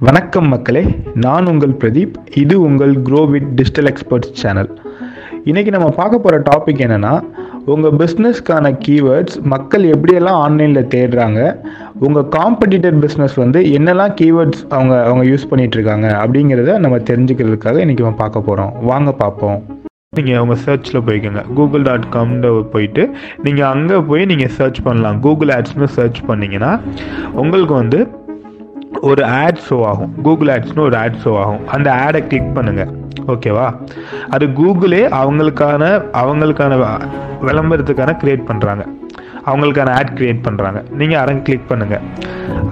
வணக்கம் மக்களே நான் உங்கள் பிரதீப். இது உங்கள் grow with digital experts channel இன்றைக்கி நம்ம பார்க்க போகிற டாபிக் என்னென்னா உங்கள் பிஸ்னஸ்க்கான கீவேர்ட்ஸ் மக்கள் எப்படியெல்லாம் ஆன்லைனில் தேடுறாங்க உங்கள் காம்படிட்டர் பிஸ்னஸ் வந்து என்னெல்லாம் கீவேர்ட்ஸ் அவங்க அவங்க யூஸ் பண்ணிகிட்ருக்காங்க இருக்காங்க அப்படிங்கிறத நம்ம தெரிஞ்சுக்கிறதுக்காக இன்றைக்கி நம்ம பார்க்க போகிறோம் வாங்க பார்ப்போம். நீங்கள் உங்கள் சர்ச்சில் போய்க்கோங்க. கூகுள் டாட் காம்ல போயிட்டு நீங்கள் அங்கே போய் நீங்கள் சர்ச் பண்ணலாம். கூகுள் ஆட்ஸ்னு சர்ச் பண்ணிங்கன்னா உங்களுக்கு வந்து ஒரு ஆட் ஷோ ஆகும். கூகுள் ஆட்ஸ்னு ஒரு ஆட் ஷோ ஆகும். அந்த ஆடை கிளிக் பண்ணுங்க. ஓகேவா அது கூகுளே அவங்களுக்கான அவங்களுக்கான விளம்பரத்துக்கான கிரியேட் பண்ணுறாங்க அவங்களுக்கான ஆட் கிரியேட் பண்ணுறாங்க நீங்கள் அதை கிளிக் பண்ணுங்கள்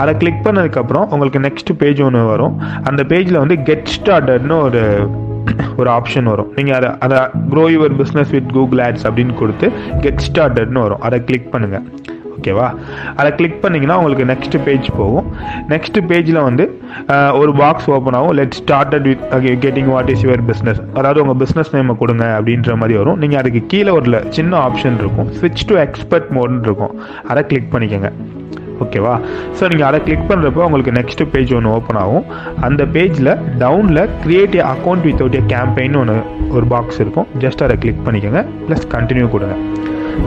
அதை கிளிக் பண்ணதுக்கப்புறம் உங்களுக்கு நெக்ஸ்ட் பேஜ் ஒன்று வரும். அந்த பேஜில் வந்து கெட் ஸ்டார்டட்னு ஒரு ஒரு ஆப்ஷன் வரும். நீங்கள் அதை அதை grow your business with Google ads அப்படின்னு கொடுத்து கெட் ஸ்டார்டட்னு வரும். அதை கிளிக் பண்ணுங்கள் ஓகேவா? அதை கிளிக் பண்ணிங்கன்னா உங்களுக்கு நெக்ஸ்ட் பேஜ் போகும். நெக்ஸ்ட் பேஜில் வந்து ஒரு பாக்ஸ் ஓப்பன் ஆகும். Let started with getting what is your business அதாவது உங்கள் பிஸ்னஸ் நேமை கொடுங்க அப்படின்ற மாதிரி வரும். நீங்கள் அதுக்கு கீழே ஒரு சின்ன ஆப்ஷன் இருக்கும். ஸ்விட்ச் டு எக்ஸ்பர்ட் மோட்னு இருக்கும். அதை கிளிக் பண்ணிக்கோங்க. ஓகேவா? ஸோ நீங்கள் அதை கிளிக் பண்ணுறப்போ உங்களுக்கு நெக்ஸ்ட் பேஜ் ஒன்று ஓப்பன் ஆகும். அந்த பேஜில் டவுனில் create account without a campaign ஒன்று ஒரு பாக்ஸ் இருக்கும். ஜஸ்ட் அதை கிளிக் பண்ணிக்கோங்க. ப்ளஸ் கண்டினியூ கொடுங்க.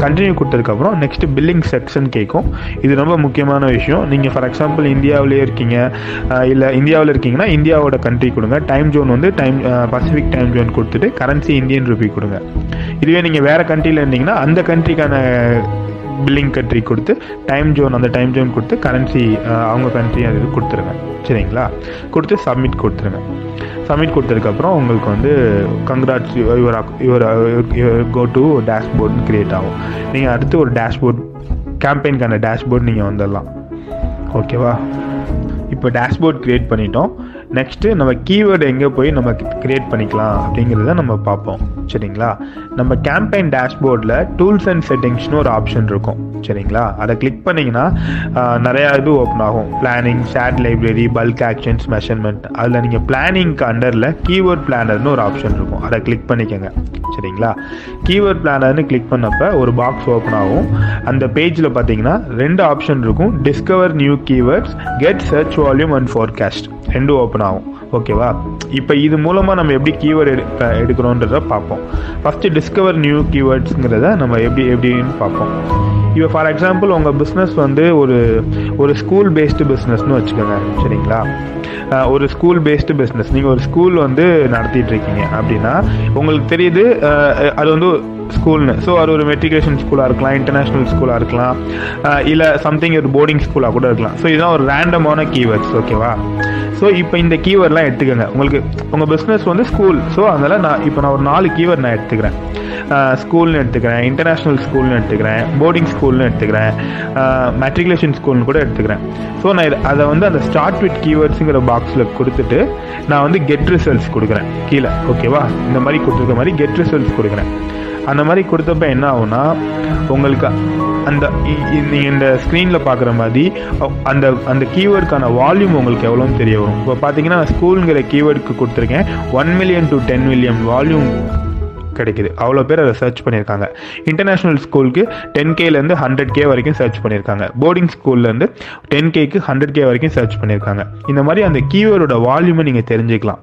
கண்டினியூ கொடுத்ததுக்கப்புறம் நெக்ஸ்ட் பில்லிங் செக்ஷன் கேட்கும் இது ரொம்ப முக்கியமான விஷயம். நீங்கள் ஃபார் எக்ஸாம்பிள் இந்தியாவிலே இருக்கீங்க இல்லை இந்தியாவில் இருக்கீங்கன்னா இந்தியாவோட கண்ட்ரி கொடுங்க. டைம் ஜோன் வந்து டைம் பசிபிக் டைம் ஜோன் கொடுத்துட்டு கரன்சி இந்தியன் ருபி கொடுங்க. இதுவே நீங்கள் வேறு கண்ட்ரியில் இருந்தீங்கன்னா அந்த கண்ட்ரிக்கான பில்லிங் கண்ட்ரி கொடுத்து டைம் ஜோன் அந்த டைம் ஜோன் கொடுத்து கரன்சி அவங்க கண்ட்ரி அது இது கொடுத்துருங்க. சரிங்களா? கொடுத்து சப்மிட் கொடுத்துருங்க. சப்மிட் கொடுத்ததுக்கப்புறம் உங்களுக்கு வந்து congrats your your go to டேஷ்போர்ட்னு create ஆகும். நீங்கள் அடுத்து ஒரு டேஷ்போர்ட் கேம்பெயின்கான டேஷ்போர்ட் நீங்கள் வந்துடலாம். ஓகேவா இப்போ டேஷ்போர்ட் க்ரியேட் பண்ணிட்டோம். நெக்ஸ்ட்டு நம்ம கீவேர்டு எங்கே போய் நம்ம கிரியேட் பண்ணிக்கலாம் அப்படிங்கிறத நம்ம பார்ப்போம். சரிங்களா? நம்ம கேம்பெயின் டேஷ்போர்டில் டூல்ஸ் அண்ட் செட்டிங்ஸ்னு ஒரு ஆப்ஷன் இருக்கும். சரிங்களா? அதை கிளிக் பண்ணிங்கன்னா நிறையா இது ஓப்பன் ஆகும். Planning shared library bulk actions measurement அதில் நீங்கள் பிளானிங்க்கு அண்டரில் கீவேர்ட் பிளானர்னு ஒரு ஆப்ஷன் இருக்கும். அதை கிளிக் பண்ணிக்கோங்க. சரிங்களா? கீவேர்ட் பிளானர்னு கிளிக் பண்ணப்ப ஒரு பாக்ஸ் ஓப்பன் ஆகும். அந்த பேஜில் பார்த்தீங்கன்னா ரெண்டு ஆப்ஷன் இருக்கும். Discover new keywords get search volume and forecast ரெண்டும் ஓப்பன் ஆகும். ஓகேவா இப்போ இது மூலமாக நம்ம எப்படி கீவேர்டு எடு எடுக்கிறோன்றத பார்ப்போம். ஃபஸ்ட்டு டிஸ்கவர் நியூ கீவேர்ட்ஸுங்கிறத நம்ம எப்படி எப்படின்னு பார்ப்போம். இப்போ ஃபார் எக்ஸாம்பிள் உங்கள் பிஸ்னஸ் வந்து ஒரு ஒரு ஸ்கூல் பேஸ்டு பிஸ்னஸ்னு வச்சுக்கோங்க. சரிங்களா? ஒரு ஸ்கூல் பேஸ்டு பிஸ்னஸ் நீங்கள் ஒரு ஸ்கூல் வந்து நடத்திட்டு இருக்கீங்க அப்படின்னா உங்களுக்கு தெரியுது அது வந்து ஸ்கூல்னு ஸோ அது ஒரு மெட்ரிகுலேஷன் ஸ்கூலாக இருக்கலாம் இன்டர்நேஷ்னல் ஸ்கூலாக இருக்கலாம். இல்லை சம்திங் ஒரு போர்டிங் ஸ்கூலாக கூட இருக்கலாம். ஸோ இதுதான் ஒரு ரேண்டமான கீவேர்ட்ஸ் ஓகேவா ஸோ இப்போ இந்த கீவேர்ட்லாம் எடுத்துக்கோங்க. உங்களுக்கு உங்கள் பிஸ்னஸ் வந்து ஸ்கூல் ஸோ அதனால் நான் இப்போ நான் ஒரு நாலு கீவேர்ட் நான் எடுத்துக்கிறேன். ஸ்கூல்னு எடுத்துக்கிறேன் இன்டர்நேஷ்னல் ஸ்கூல்னு எடுத்துக்கிறேன் போர்டிங் ஸ்கூல்னு எடுத்துக்கிறேன் மெட்ரிகுலேஷன் ஸ்கூல்னு கூட எடுத்துக்கிறேன். ஸோ நான் அதை வந்து அந்த ஸ்டார்ட் வித் கீவேர்ட்ஸுங்கிற பாக்ஸில் கொடுத்துட்டு நான் வந்து கெட் ரிசல்ட்ஸ் கொடுக்குறேன். கீழே ஓகேவா இந்த மாதிரி கொடுத்துருக்க மாதிரி கெட் ரிசல்ட்ஸ் கொடுக்குறேன். அந்த மாதிரி கொடுத்தப்ப என்ன ஆகும்னா உங்களுக்கு அந்த இ- இ- இந்த ஸ்க்ரீனில் பார்க்குற மாதிரி அந்த அந்த கீவேர்டுக்கான வால்யூம் உங்களுக்கு எவ்வளோன்னு தெரிய வரும். இப்போ பார்த்தீங்கன்னா ஸ்கூலுங்கிற கீவேர்டுக்கு கொடுத்துருக்கேன். One million to ten million volume கிடைக்குது. அவ்வளோ பேர் அதை சர்ச் பண்ணியிருக்காங்க. இன்டர்நேஷ்னல் ஸ்கூலுக்கு டென் கேலேருந்து ஹண்ட்ரட் கே வரைக்கும் சர்ச் பண்ணியிருக்காங்க. போர்டிங் ஸ்கூல்லேருந்து டென் கேக்கு ஹண்ட்ரட் கே வரைக்கும் சர்ச் பண்ணியிருக்காங்க. இந்த மாதிரி அந்த கீவேர்டோட வால்யூமை நீங்கள் தெரிஞ்சுக்கலாம்.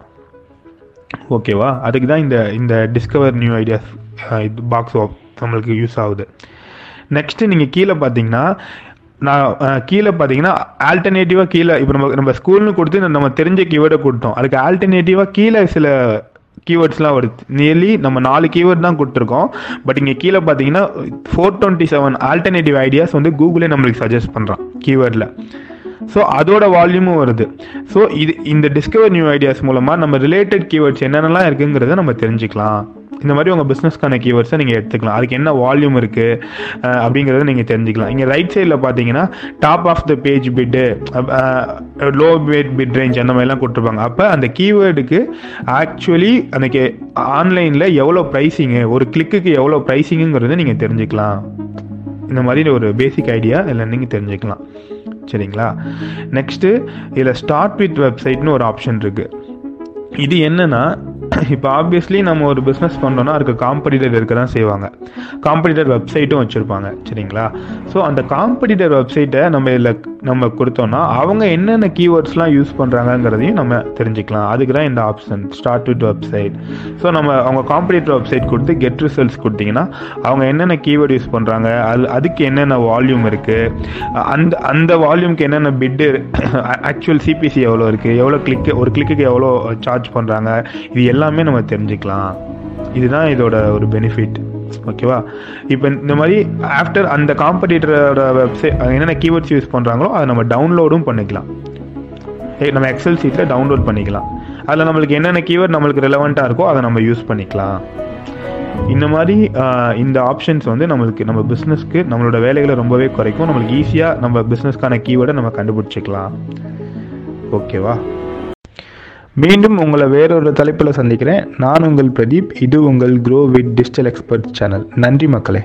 ஓகேவா அதுக்கு தான் இந்த இந்த டிஸ்கவர் நியூ ஐடியாஸ் இது பாக்ஸ் நம்மளுக்கு யூஸ் ஆகுது. நெக்ஸ்ட்டு நீங்கள் கீழே பார்த்தீங்கன்னா நான் கீழே பார்த்தீங்கன்னா ஆல்டர்னேட்டிவாக கீழே இப்போ நம்ம நம்ம ஸ்கூல்னு கொடுத்து நம்ம தெரிஞ்ச கீவேர்டை கொடுத்தோம். அதுக்கு ஆல்டர்னேட்டிவாக கீழே சில கீவேர்ட்ஸ்லாம் வருது. நியர்லி நம்ம நாலு கீவேர்ட் தான் கொடுத்துருக்கோம். பட் இங்கே கீழே பார்த்தீங்கன்னா four twenty seven alternative ideas வந்து கூகுளே நம்மளுக்கு சஜஸ்ட் பண்ணுறான் கீவேர்டில் ஸோ அதோட வால்யூமும் வருது. ஸோ இது இந்த டிஸ்கவர் நியூ ஐடியாஸ் மூலமாக நம்ம ரிலேட்டட் கீவேர்ட்ஸ் என்னென்னலாம் இருக்குங்கிறத நம்ம தெரிஞ்சுக்கலாம். இந்த மாதிரி உங்கள் பிஸ்னஸ்க்கான கீவேர்ட்ஸை நீங்கள் எடுத்துக்கலாம். அதுக்கு என்ன வால்யூம் இருக்குது அப்படிங்கிறத நீங்கள் தெரிஞ்சுக்கலாம். இங்கே ரைட் சைடில் பார்த்தீங்கன்னா top of the page bid low bad bid range அந்த மாதிரிலாம் கொடுத்துருப்பாங்க. அப்போ அந்த கீவேர்டுக்கு ஆக்சுவலி அந்த கே ஆன்லைனில் எவ்வளோ ப்ரைஸிங்கு ஒரு கிளிக்குக்கு எவ்வளோ ப்ரைஸிங்குங்கிறத நீங்கள் தெரிஞ்சுக்கலாம். இந்த மாதிரி ஒரு பேசிக் ஐடியா இதில் நீங்கள் தெரிஞ்சுக்கலாம். சரிங்களா? நெக்ஸ்ட்டு இதில் ஸ்டார்ட் வித் வெப்சைட்னு ஒரு ஆப்ஷன் இருக்குது இது என்னன்னா இப்போ ஆப்வியஸ்லி நம்ம ஒரு பிஸ்னஸ் பண்ணோம்னா அதுக்கு காம்படிட்டர் இருக்க தான் செய்வாங்க. காம்படிட்டர் வெப்சைட்டும் வச்சுருப்பாங்க சரிங்களா? ஸோ அந்த காம்படிட்டர் வெப்சைட்டை நம்ம இதில் நம்ம கொடுத்தோம்னா அவங்க என்னென்ன கீவேர்ட்ஸ்லாம் யூஸ் பண்ணுறாங்கங்கிறதையும் நம்ம தெரிஞ்சுக்கலாம். அதுக்கு தான் இந்த option start with website so நம்ம அவங்க காம்படிட்டர் வெப்சைட் கொடுத்து கெட் ரிசல்ட்ஸ் கொடுத்தீங்கன்னா அவங்க என்னென்ன கீவேர்ட் யூஸ் பண்ணுறாங்க அது அதுக்கு என்னென்ன வால்யூம் இருக்குது அந்த அந்த வால்யூம்க்கு என்னென்ன பிட்டு ஆக்சுவல் சிபிசி எவ்வளோ இருக்குது எவ்வளோ கிளிக்கு ஒரு கிளிக்கு எவ்வளோ சார்ஜ் பண்ணுறாங்க இது எல்லாம் எல்லாமே நம்ம தெரிஞ்சுக்கலாம். இதுதான் இதோட ஒரு பெனிஃபிட் ஓகேவா இப்போ இந்த மாதிரி ஆஃப்டர் அந்த காம்படிட்டரோட வெப்சைட் என்னென்ன கீவேர்ட்ஸ் யூஸ் பண்ணுறாங்களோ அதை நம்ம டவுன்லோடும் பண்ணிக்கலாம். நம்ம எக்ஸல் சீட்டில் டவுன்லோட் பண்ணிக்கலாம். அதில் நம்மளுக்கு என்னென்ன கீவேர்ட் நம்மளுக்கு ரெலவெண்ட்டாக இருக்கோ அதை நம்ம யூஸ் பண்ணிக்கலாம். இந்த மாதிரி இந்த ஆப்ஷன்ஸ் வந்து நம்மளுக்கு நம்ம பிஸ்னஸ்க்கு நம்மளோட வேலைகளை ரொம்பவே குறைக்கும். நம்மளுக்கு ஈஸியாக நம்ம பிஸ்னஸ்க்கான கீவேர்டை நம்ம கண்டுபிடிச்சிக்கலாம். ஓகேவா மீண்டும் உங்களை வேறொரு தலைப்பில் சந்திக்கிறேன். நான் உங்கள் பிரதீப் இது உங்கள் grow with digital expert channel நன்றி மக்களே.